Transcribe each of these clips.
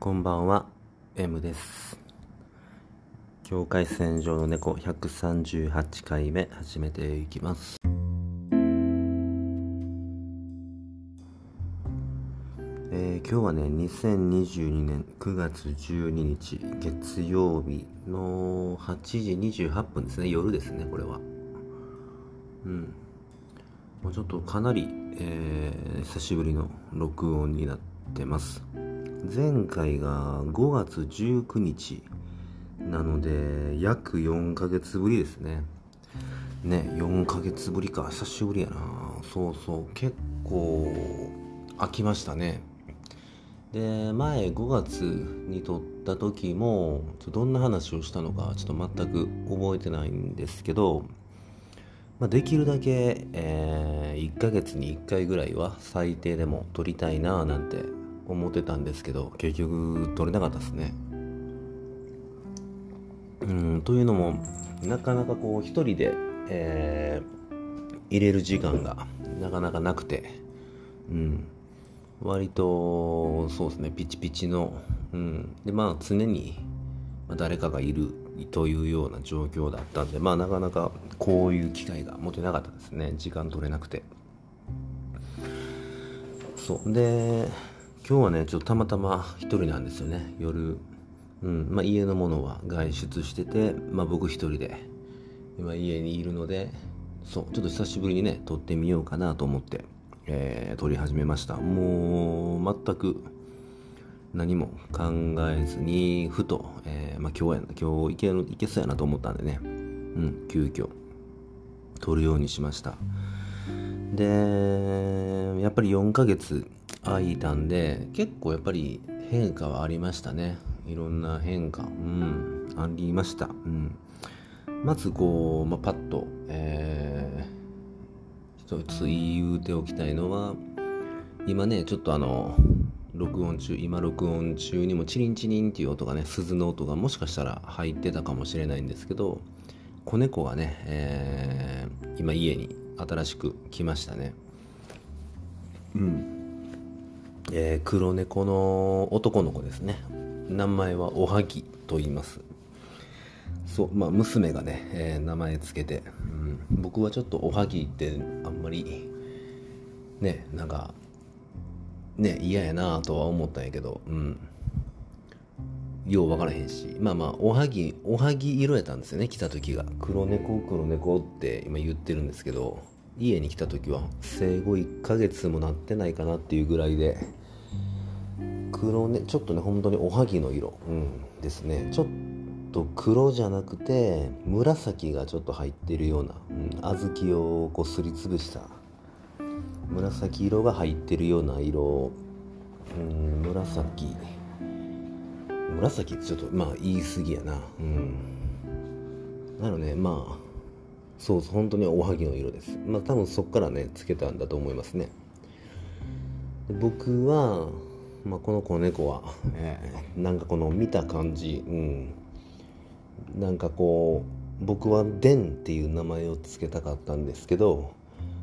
こんばんは、M です。境界線上の猫138回目始めていきます。えー今日はね、2022年9月12日月曜日の8時28分ですね、夜ですね、これは。うん。もうちょっとかなり、えー久しぶりの録音になってます。前回が5月19日なので約4ヶ月ぶりですね。ね4ヶ月ぶりか。久しぶりやな。そうそう。結構飽きましたね。で前5月に撮った時もどんな話をしたのかちょっと全く覚えてないんですけど、まあ、できるだけ、え1ヶ月に1回ぐらいは最低でも撮りたいななんて思ってたんですけど結局撮れなかったですね。うんというのもなかなかこう一人で、えー入れる時間がなかなかなくてうん。割とそうですねピチピチのうん。でまあ常に誰かがいるというような状況だったんでまあなかなかこういう機会が持てなかったですね。時間取れなくて。そう。で今日はねちょっとたまたま一人なんですよね。夜、うん。まあ、家のものは外出してて、まあ、僕一人で今家にいるのでそうちょっと久しぶりにね撮ってみようかなと思って、えー撮り始めました。もう全く何も考えずにふと、えーまあ、今日や今日行け行けそうやなと思ったんでね。うん急遽撮るようにしました。でやっぱり4ヶ月空いたんで結構やっぱり変化はありましたね。いろんな変化。うん。ありました。うん。まずこう、まあ、パッとえー、一つ言うておきたいのは今ねちょっとあの録音中今録音中にもチリンチリンっていう音がね鈴の音がもしかしたら入ってたかもしれないんですけど子猫がね、えー今家に新しく来ましたね。うん。えー黒猫の男の子ですね。名前はおはぎと言います。そうまあ娘がね、えー名前つけて、うん、僕はちょっとおはぎってあんまりねなんかね嫌やなとは思ったんやけどうん。よう分からへんし。まあまあおはぎおはぎ色やったんですよね来た時が。黒猫黒猫って今言ってるんですけど。家に来た時は生後1ヶ月もなってないかなっていうぐらいで黒ねちょっとね本当におはぎの色、うん、ですね。ちょっと黒じゃなくて紫がちょっと入ってるような、うん、小豆をこうすりつぶした紫色が入ってるような色、うん、紫。紫ってちょっとまあ言い過ぎやな。うん。なのでまあそうそう本当におはぎの色です。まあ多分そっからねつけたんだと思いますね。僕は、まあ、この子猫は、えーなんかこの見た感じうん。なんかこう僕はデンっていう名前をつけたかったんですけど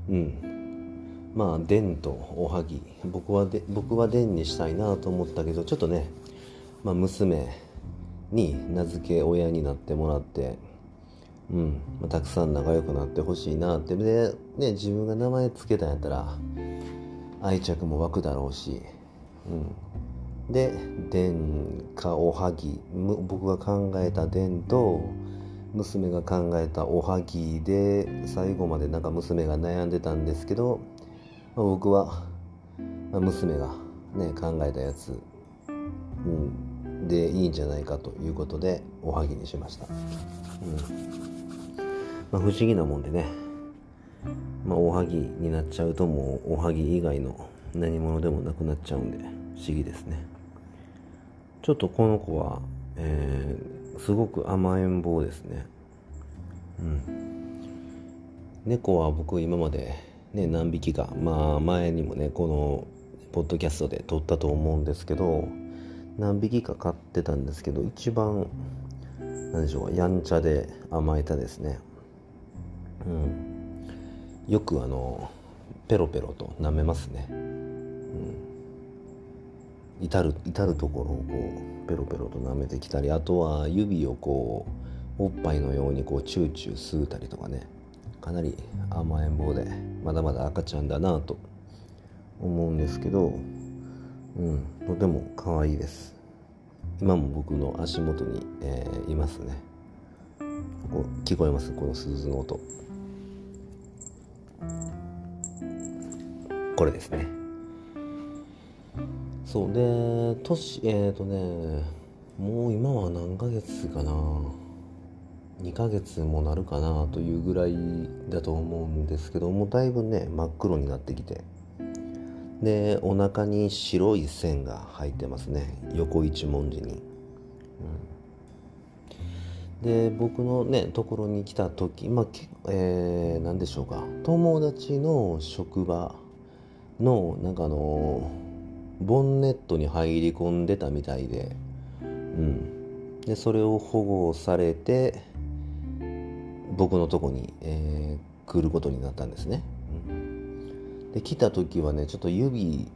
うん。まあデンとおはぎ。僕はで僕はデンにしたいなと思ったけどちょっとね、まあ、娘に名付け親になってもらってうん。まあ、たくさん仲良くなってほしいなって。で、ね、自分が名前つけたんやったら愛着も湧くだろうし、うん、で伝かおはぎ。僕が考えた伝と娘が考えたおはぎで最後までなんか娘が悩んでたんですけど、まあ僕は、あ娘が、ね、考えたやつ、うん、でいいんじゃないかということでおはぎにしました。うん。まあ、不思議なもんでね、まあ、おはぎになっちゃうともうおはぎ以外の何者でもなくなっちゃうんで不思議ですね。ちょっとこの子は、えーすごく甘えん坊ですね。うん。猫は僕今までね何匹かまあ前にもねこのポッドキャストで撮ったと思うんですけど何匹か飼ってたんですけど一番何でしょうやんちゃで甘えたですね。うん。よくあのペロペロと舐めますね、うん、至る至るところをこうペロペロと舐めてきたりあとは指をこうおっぱいのようにこうチューチュー吸うたりとかね。かなり甘えん坊でまだまだ赤ちゃんだなと思うんですけどうん。とても可愛いです。今も僕の足元に、えー、いますね。ここ聞こえます？この鈴の音。これですね。そうで年えっ、ー、とねもう今は何ヶ月かな。2ヶ月もなるかなというぐらいだと思うんですけどもだいぶね真っ黒になってきて。でお腹に白い線が入ってますね。横一文字に、うん、で僕のねところに来た時まあえー、何でしょうか。友達の職場のなんかあのボンネットに入り込んでたみたいで。うん。でそれを保護されて僕のとこに、えー、来ることになったんですね、で来た時はねちょっと指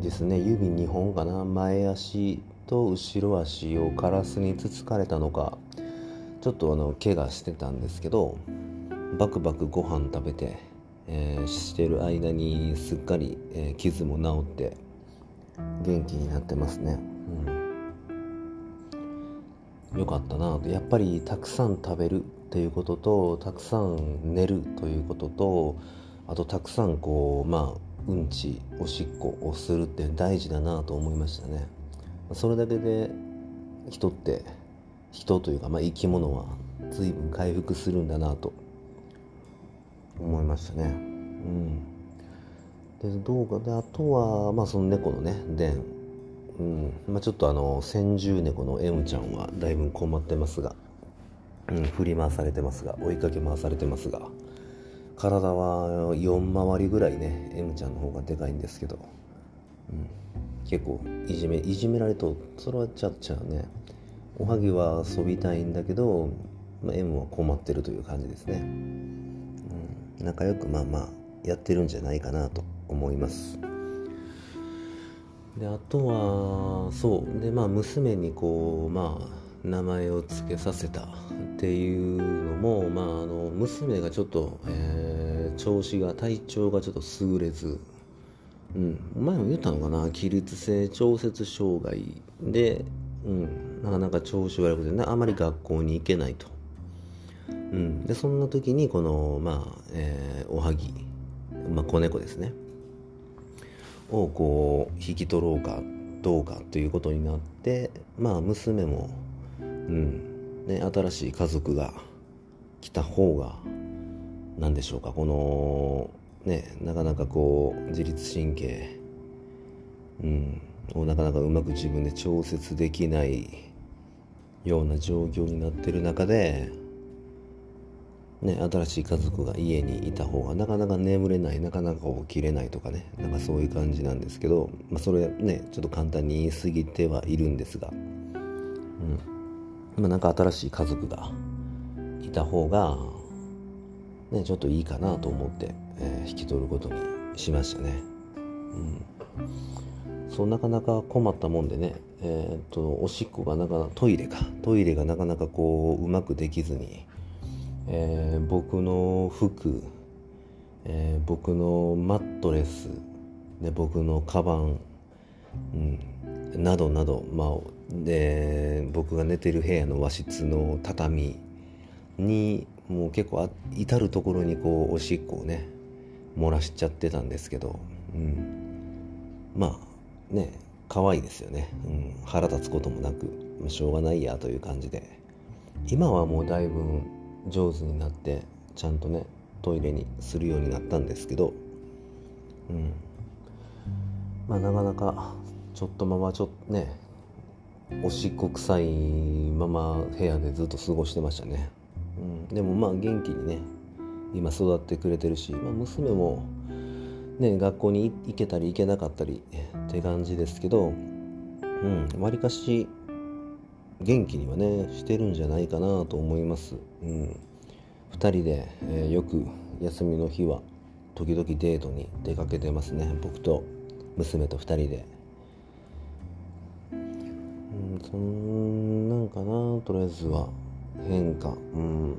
ですね指2本かな前足と後ろ足をカラスにつつかれたのかちょっとあの怪我してたんですけどバクバクご飯食べてえー、してる間にすっかり、えー、傷も治って元気になってますね、うん、よかったなと。やっぱりたくさん食べるっていうこととたくさん寝るということとあとたくさんこうまあうんちおしっこをするって大事だなと思いましたね。それだけで人って人というか、まあ、生き物は随分回復するんだなと思いましたね。うん。でどうか。であとは、まあ、その猫のね伝、うん。まあ、ちょっとあの先住猫の M ちゃんはだいぶ困ってますが、うん、振り回されてますが追いかけ回されてますが。体は4回りぐらいね M ちゃんの方がでかいんですけど、うん、結構いじめいじめられとそれはちゃっちゃうね。おはぎは遊びたいんだけど、まあ、M は困ってるという感じですね。仲良くまあまあやってるんじゃないかなと思います。であとはそう。でまあ娘にこうまあ名前を付けさせたっていうのもまああの娘がちょっと、えー、調子が体調がちょっと優れず。うん前も言ったのかな？起立性調節障害で、うん、なかなか調子悪くて、ね、あまり学校に行けないと。うん、でそんな時にこの、まあえー、おはぎ、まあ、子猫ですね。をこう引き取ろうかどうかということになってまあ娘も、うん。ね、新しい家族が来た方が何でしょうか。このねなかなかこう自律神経、うん、をなかなかうまく自分で調節できないような状況になってる中でね、新しい家族が家にいた方がなかなか眠れないなかなか起きれないとかねなんかそういう感じなんですけど、まあ、それねちょっと簡単に言い過ぎてはいるんですが、うん。まあ、なんか新しい家族がいた方が、ね、ちょっといいかなと思って、えー、引き取ることにしましたね。うん、そうなかなか困ったもんでね、えー、っとおしっこがなかなかトイレかトイレがなかなかこううまくできずに。えー、僕の服、えー、僕のマットレスで僕のカバン、うん、などなど、まあ、で僕が寝てる部屋の和室の畳にもう結構至る所にこうおしっこをね漏らしちゃってたんですけど、うん、まあね可愛いですよね、うん、腹立つこともなくしょうがないやという感じで。今はもうだいぶ上手になってちゃんとねトイレにするようになったんですけどうん。まあなかなかちょっとままちょっとねおしっこ臭いまま部屋でずっと過ごしてましたね、うん、でもまあ元気にね今育ってくれてるし、まあ、娘もね学校に行けたり行けなかったりって感じですけどうん。かし元気にはねしてるんじゃないかなと思います、うん、2人で、えー、よく休みの日は時々デートに出かけてますね。僕と娘と2人で。そんなんかなとりあえずは。変化。うん。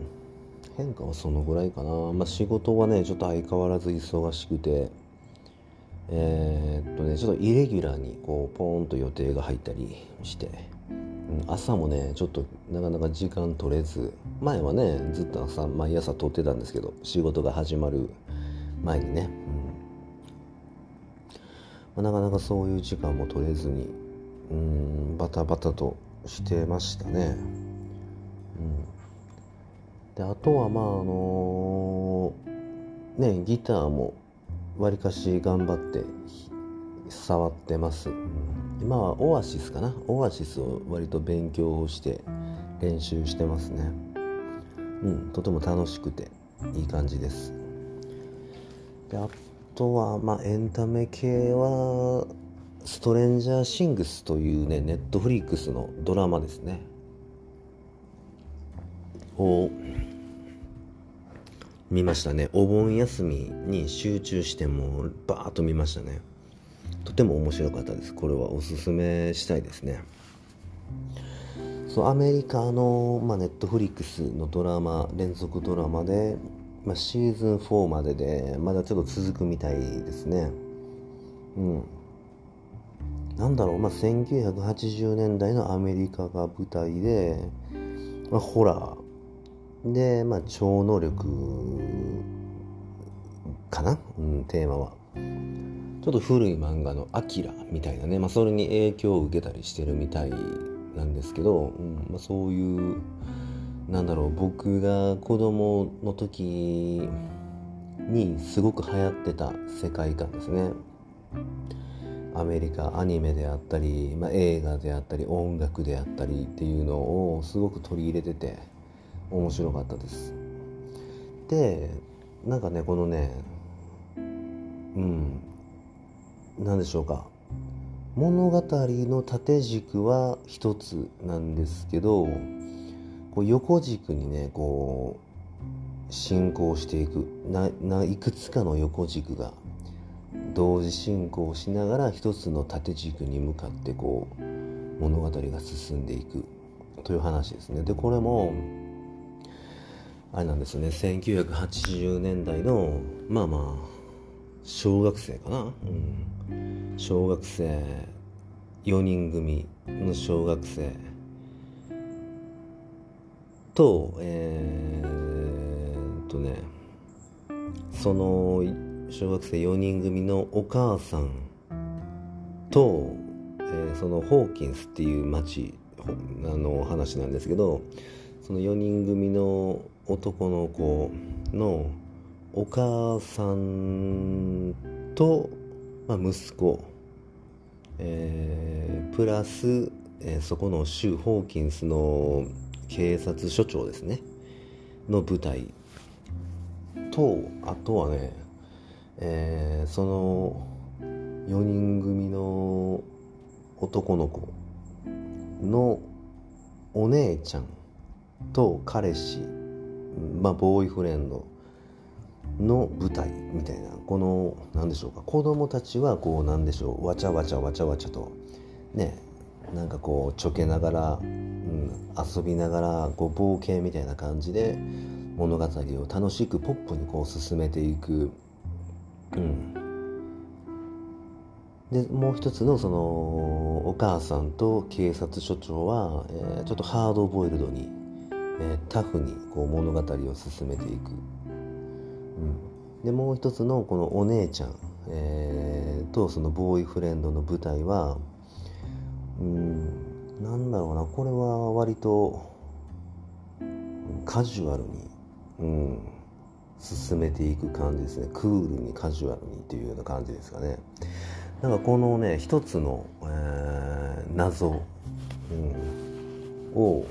変化はそのぐらいかな。まあ仕事はねちょっと相変わらず忙しくて。えー、っとねちょっとイレギュラーにこうポーンと予定が入ったりして。うん朝もねちょっとなかなか時間取れず。前はねずっと朝毎朝撮ってたんですけど仕事が始まる前にね、うん。まあ、なかなかそういう時間も取れずに。うんバタバタとしてましたね、うん、であとはまああのー、ねギターもわりかし頑張って触ってます、今はオアシスかな。オアシスを割と勉強して練習してますね。うんとても楽しくていい感じです。であとはまあエンタメ系はストレンジャーシングスというねネットフリックスのドラマですね。を見ましたね。お盆休みに集中してもうバーッと見ましたね。とても面白かったです。これはおすすめしたいですね。そうアメリカの、まあ、ネットフリックスのドラマ連続ドラマで、まあ、シーズン4まででまだちょっと続くみたいですね。うん。なんだろう、まあ、1980年代のアメリカが舞台で、まあ、ホラーで、まあ、超能力かな、うん、テーマは。ちょっと古い漫画の「アキラ」みたいなね、まあ、それに影響を受けたりしてるみたいなんですけど、うんまあ、そういうなんだろう僕が子供の時にすごく流行ってた世界観ですね。アメリカアニメであったり、まあ、映画であったり音楽であったりっていうのをすごく取り入れてて面白かったです。でなんかねこのねうん何でしょうか。物語の縦軸は一つなんですけどこう横軸にねこう進行していく。ないくつかの横軸が同時進行しながら一つの縦軸に向かってこう物語が進んでいくという話ですね。でこれもあれなんですよね1980年代のまあまあ小学生かな、うん、小学生4人組の小学生とえー、っとねその小学生4人組のお母さんと、えー、そのホーキンスっていう町あの話なんですけどその4人組の男の子のお母さんと、まあ、息子、えー、プラス、えー、そこの州ホーキンスの警察署長ですね。の舞台とあとはね、えー、その4人組の男の子のお姉ちゃんと彼氏まあ、ボーイフレンドの舞台みたいなこの何でしょうか子供たちはこうなんでしょうわちゃわちゃわちゃわちゃとねなんかこうちょけながら、うん、遊びながらこう冒険みたいな感じで物語を楽しくポップにこう進めていく、うん、でもう一つのそのお母さんと警察署長は、えー、ちょっとハードボイルドにえー、タフにこう物語を進めていく、うん、でもう一つのこのお姉ちゃん、えー、とそのボーイフレンドの舞台はうんなんだろうなこれは割とカジュアルに、うん、進めていく感じですね。クールにカジュアルにというような感じですかね。なんかこのね一つの、えー、謎、うん、を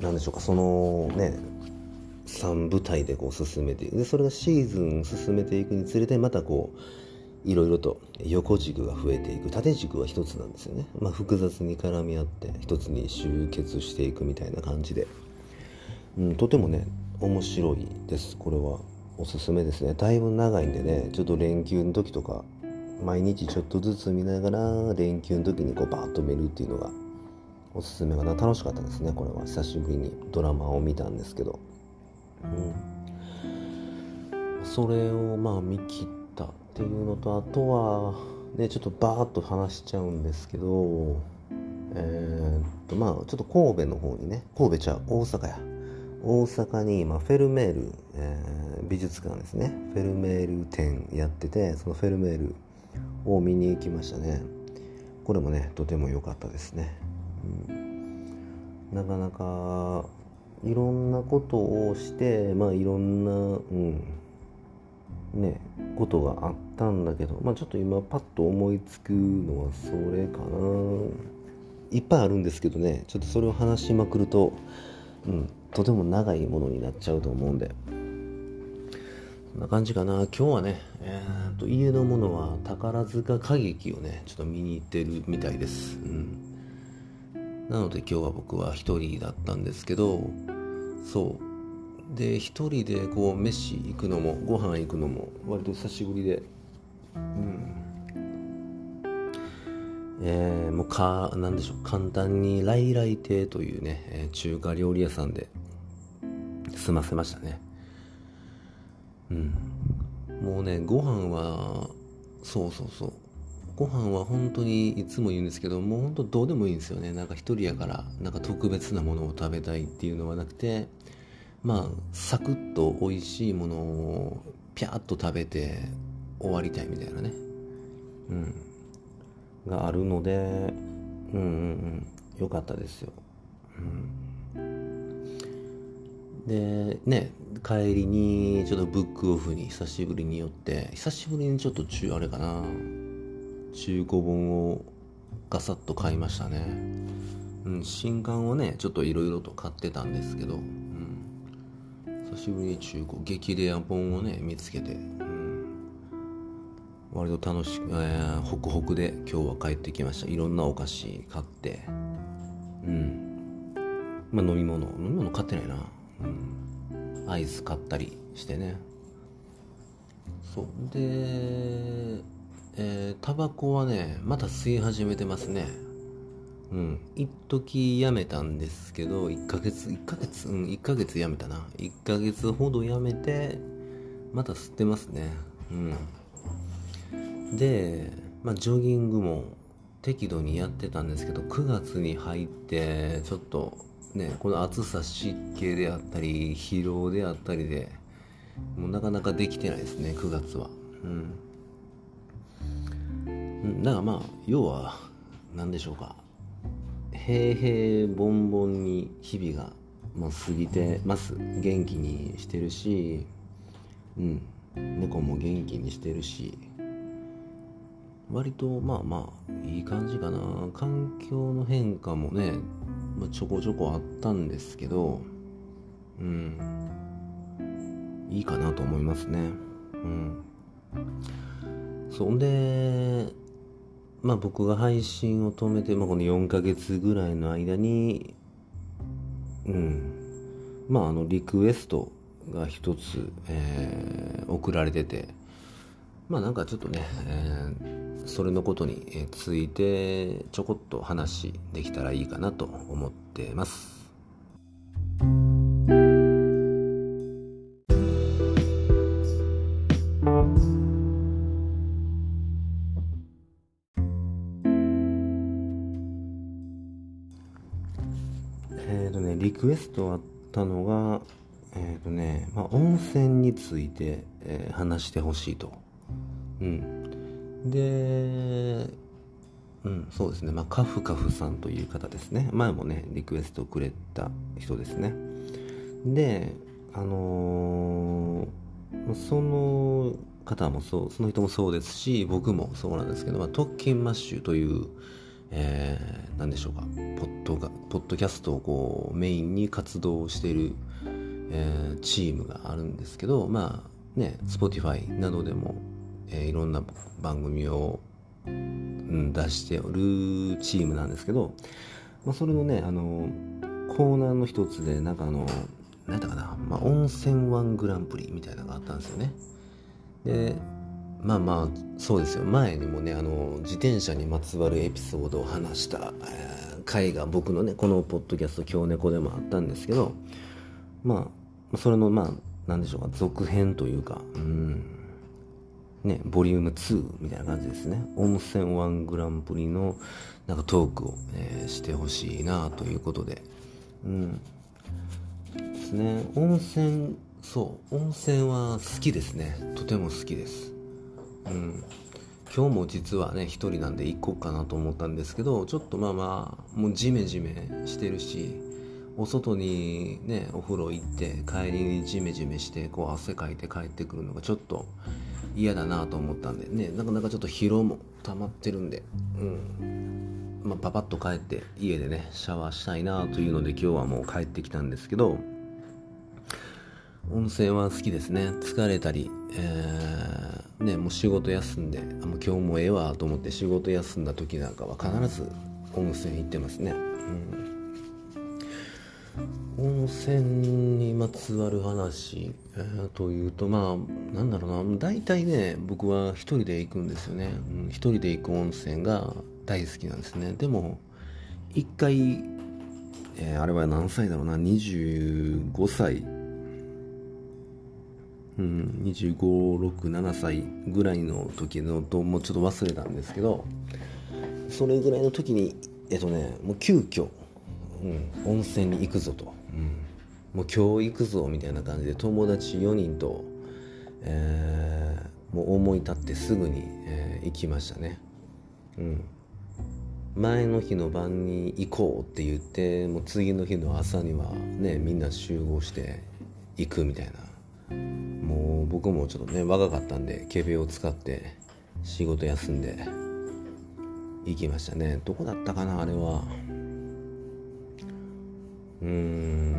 なんでしょうかそのね3部隊でこう進めていくでそれがシーズン進めていくにつれてまたこういろいろと横軸が増えていく。縦軸は一つなんですよね、まあ、複雑に絡み合って一つに集結していくみたいな感じで、うん、とてもね面白いです。これはおすすめですね。だいぶ長いんでねちょっと連休の時とか毎日ちょっとずつ見ながら連休の時にこうバーッと見るっていうのがおすすめかな。楽しかったですねこれは。久しぶりにドラマを見たんですけど、うん、それをまあ見切ったっていうのとあとはねちょっとバーッと話しちゃうんですけどえー、っとまあちょっと神戸の方にね神戸ちゃう大阪や。大阪に、まあ、フェルメール、えー、美術館ですね。フェルメール展やっててそのフェルメールを見に行きましたね。これもねとても良かったですね、うん、なかなかいろんなことをしてまあいろんなうん。ねことがあったんだけどまあちょっと今パッと思いつくのはそれかな。いっぱいあるんですけどねちょっとそれを話しまくるとうん。とても長いものになっちゃうと思うんで。そんな感じかな。今日はね、えーと、家のものは宝塚歌劇をねちょっと見に行ってるみたいです、うん、なので今日は僕は一人だったんですけどそう。で一人でこう飯行くのもご飯行くのも割と久しぶりで。うん。えー、もうかなんでしょう。簡単に来来亭というね、えー、中華料理屋さんで済ませましたね。うん。もうねご飯はそうそうそう。ご飯は本当にいつも言うんですけどもう本当どうでもいいんですよね。なんか一人やからなんか特別なものを食べたいっていうのはなくてまあサクッと美味しいものをピャーッと食べて終わりたいみたいなね。うん。があるのでうんうんうん。よかったですよ、うん、でね帰りにちょっとブックオフに久しぶりに寄って久しぶりにちょっと中あれかな中古本をガサッと買いましたね。うん新刊をねちょっといろいろと買ってたんですけど、うん、久しぶりに中古激レア本をね見つけて、うん、割と楽しく、えー、ホクホクで今日は帰ってきました。いろんなお菓子買ってうん。まあ飲み物飲み物買ってないな。うん。アイス買ったりしてね。そう。でえー、タバコはねまた吸い始めてますね。うん。一時やめたんですけど1ヶ月1ヶ月うん1ヶ月やめたな。1ヶ月ほどやめてまた吸ってますね。うん。でまあジョギングも適度にやってたんですけど9月に入ってちょっとね、この暑さ湿気であったり疲労であったりでもうなかなかできてないですね9月は。うん。だからまあ要は何でしょうか。平々凡々に日々が、まあ、過ぎてます。元気にしてるしうん。猫も元気にしてるし。割とまあまあいい感じかな。環境の変化もねまあ、ちょこちょこあったんですけどうん。いいかなと思いますね。うん。そんでまあ僕が配信を止めて、まあ、この4ヶ月ぐらいの間にうん。まああのリクエストが一つ、えー、送られてて。まあなんかちょっとね、えー、それのことについてちょこっと話できたらいいかなと思ってます。えっ、ー、とね、リクエストあったのが、えっ、ー、とね、まあ、温泉について、えー、話してほしいと。うん。で、うん、そうですね。まあ、カフカフさんという方ですね。前もね、リクエストをくれた人ですね。で、あのー、その方もそう、その人もそうですし、僕もそうなんですけど、まあ、特勤マッシュという、えー、何でしょうか、ポッドが、ポッドキャストをこう、メインに活動している、えー、チームがあるんですけど、まあ、ね、Spotify などでもえー、いろんな番組を、うん、出しておるチームなんですけど、まあ、それのねあのコーナーの一つでなんかあの何やったかな、まあ、温泉ワングランプリみたいなのがあったんですよね。でまあまあそうですよ。前にもねあの自転車にまつわるエピソードを話した、えー、回が僕のねこのポッドキャスト「今日猫」でもあったんですけどまあそれのまあ何でしょうか続編というかうん。ねボリューム2みたいな感じですね。温泉ワングランプリのなんかトークを、えー、してほしいなということで。うん。ですね。温泉そう。温泉は好きですね。とても好きです。うん。今日も実はね一人なんで行こうかなと思ったんですけどちょっとまあまあもうジメジメしてるしお外にねお風呂行って帰りにジメジメしてこう汗かいて帰ってくるのがちょっと嫌だなと思ったんでね。なかなかちょっと疲労も溜まってるんで。うん。まあ、パパッと帰って家でねシャワーしたいなというので今日はもう帰ってきたんですけど温泉は好きですね。疲れたり、えー、ねもう仕事休んであもう今日もええわと思って仕事休んだ時なんかは必ず温泉行ってますね、うん、温泉にまつわる話、えー、というとまあなんだろうな。大体ね僕は一人で行くんですよね、うん、一人で行く温泉が大好きなんですね。でも一回、えー、あれは何歳だろうな。25歳。うん、25、6、7歳ぐらいの時のともうちょっと忘れたんですけどそれぐらいの時にえっとねもう急遽、うん、温泉に行くぞと、うん、もう今日行くぞみたいな感じで友達4人と、えー、もう思い立ってすぐに、えー、行きましたね、うん、前の日の晩に行こうって言ってもう次の日の朝にはねみんな集合して行くみたいな。もう僕もちょっとね若かったんでケベを使って仕事休んで行きましたね。どこだったかなあれは。うん。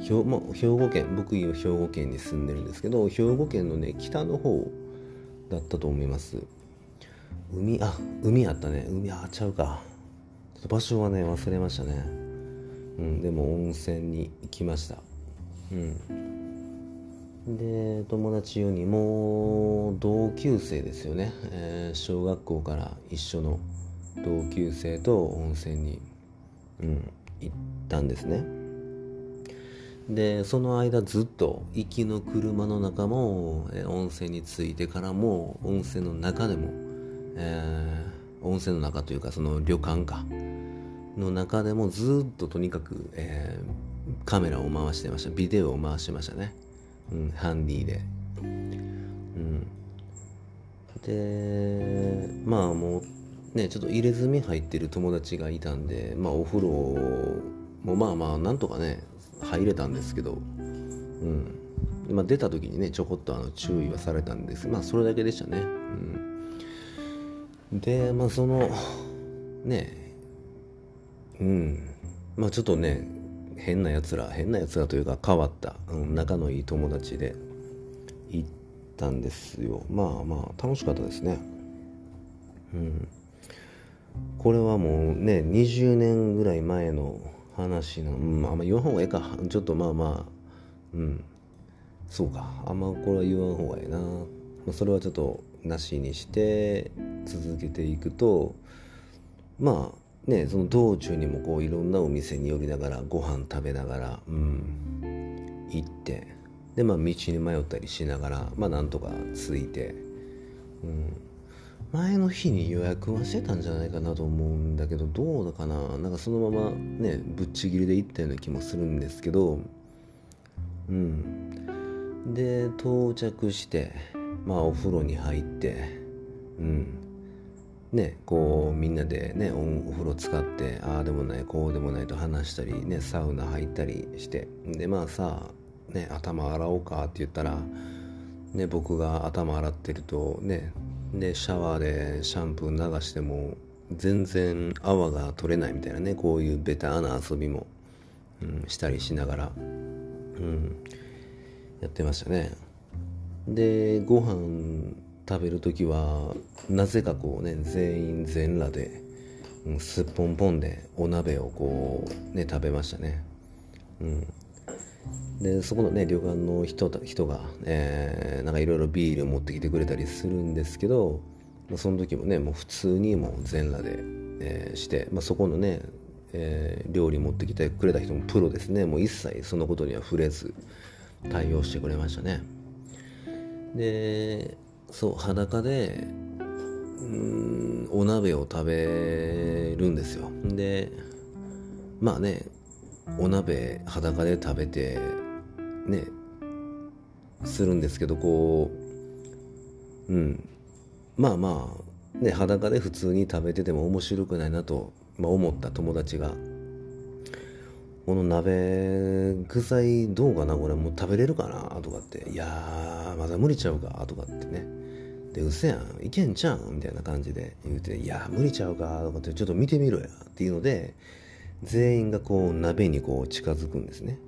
兵,、ま兵庫県僕今兵庫県に住んでるんですけど兵庫県のね北の方だったと思います。海あ海あったね。海あちゃうか。ちょっと場所はね忘れましたね。うんでも温泉に行きました。うん。で友達4人も同級生ですよね、えー、小学校から一緒の同級生と温泉に、うん、行ったんですね。でその間ずっと行きの車の中も、え、温泉に着いてからも温泉の中でも、えー、温泉の中というかその旅館かの中でもずっととにかく、えー、カメラを回してました。ビデオを回してましたね。うん、ハンディで。うん、でまあもうねちょっと入れ墨入ってる友達がいたんでまあお風呂もまあまあなんとかね入れたんですけど、うん。まあ、出た時にねちょこっとあの注意はされたんです。まあそれだけでしたね。うん、でまあそのねうん。まあちょっとね変なやつら変なやつらというか変わった、うん、仲のいい友達で行ったんですよ。まあまあ楽しかったですね。うん。これはもうね20年ぐらい前の話の、うん、まあ言わん方がええか。ちょっとまあまあうん。そうか。あんまこれは言わん方がええな、まあ、それはちょっとなしにして続けていくとまあね、その道中にもこういろんなお店に寄りながらご飯食べながら、うん、行ってでまあ道に迷ったりしながらまあなんとか着いて、うん、前の日に予約はしてたんじゃないかなと思うんだけどどうだかな？なんかそのままねぶっちぎりで行ったような気もするんですけどうん。で到着してまあお風呂に入ってうん。ね、こうみんなでねお風呂使ってああでもないこうでもないと話したりねサウナ入ったりしてでまあさね頭洗おうかって言ったらね僕が頭洗ってるとねでシャワーでシャンプー流しても全然泡が取れないみたいなねこういうベターな遊びも、うん、したりしながら、うん、やってましたね。でご飯食べる時はなぜかこうね全員全裸で、うん、すっぽんぽんでお鍋をこうね食べましたね。うん。でそこのね旅館の人人が、えー、なんかいろいろビール持ってきてくれたりするんですけど、まあ、その時もねもう普通にもう全裸で、えー、して、まあ、そこのね、えー、料理持ってきてくれた人もプロですね。もう一切そのことには触れず対応してくれましたね。でそう裸でうんお鍋を食べるんですよ。でまあねお鍋裸で食べてねするんですけどこううん。まあまあね裸で普通に食べてても面白くないなと、まあ、思った友達がこの鍋具材どうかなこれもう食べれるかなとかっていやーまだ無理ちゃうかとかってね。でうせやんいけんちゃうんみたいな感じで言うていや無理ちゃうかとかってちょっと見てみろやっていうので全員がこう鍋にこう近づくんですね。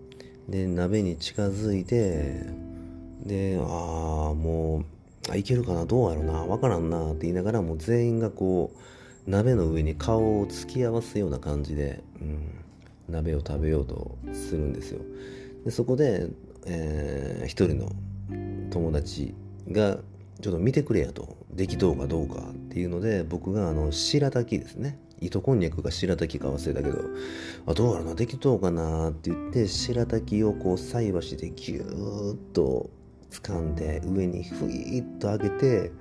で鍋に近づいてでああもういけるかなどうやろうなわからんなって言いながらもう全員がこう鍋の上に顔を突き合わすような感じで、うん、鍋を食べようとするんですよ。でそこで、えー、一人の友達がちょっと見てくれやと。できとうかどうかっていうので僕があの白滝ですね。糸こんにゃくが白滝か忘れたけど、あ、どうやろな、できとうかなって言って、白滝をこう菜箸でギューッと掴んで、上にふいっと上げて、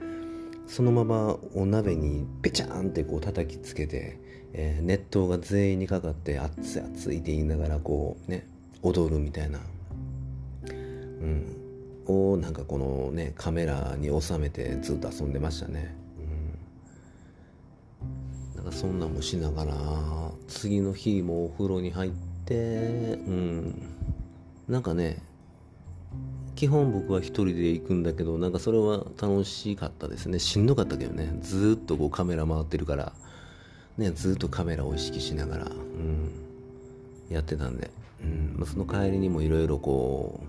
そのままお鍋にペチャーンってこう叩きつけて、えー、熱湯が全員にかかって熱い熱いって言いながらこうね、踊るみたいな。うん。をなんかこのね、カメラに収めてずっと遊んでましたね。なんかそんなんもしながら次の日もお風呂に入ってうん。なんかね基本僕は一人で行くんだけどなんかそれは楽しかったですね。しんどかったけどね。ずっとこうカメラ回ってるから。ねずっとカメラを意識しながらうん。やってたんで、うん。まあ、その帰りにもいろいろこ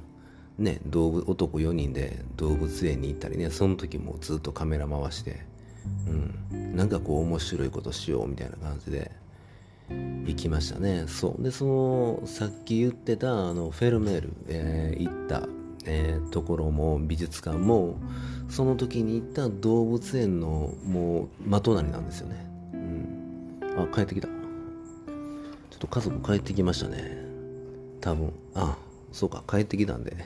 うね動物男4人で動物園に行ったりねその時もずっとカメラ回してうん、なんかこう面白いことしようみたいな感じで行きましたね。そう。でそのさっき言ってたあのフェルメール、えー、行った、えー、ところも美術館もその時に行った動物園のもう真隣なんですよね、うん、あ帰ってきた。ちょっと家族帰ってきましたね。多分。あそうか。帰ってきたんで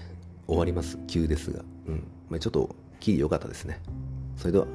終わります。急ですが。うん、まあ、ちょっとキー良かったですね。それでは。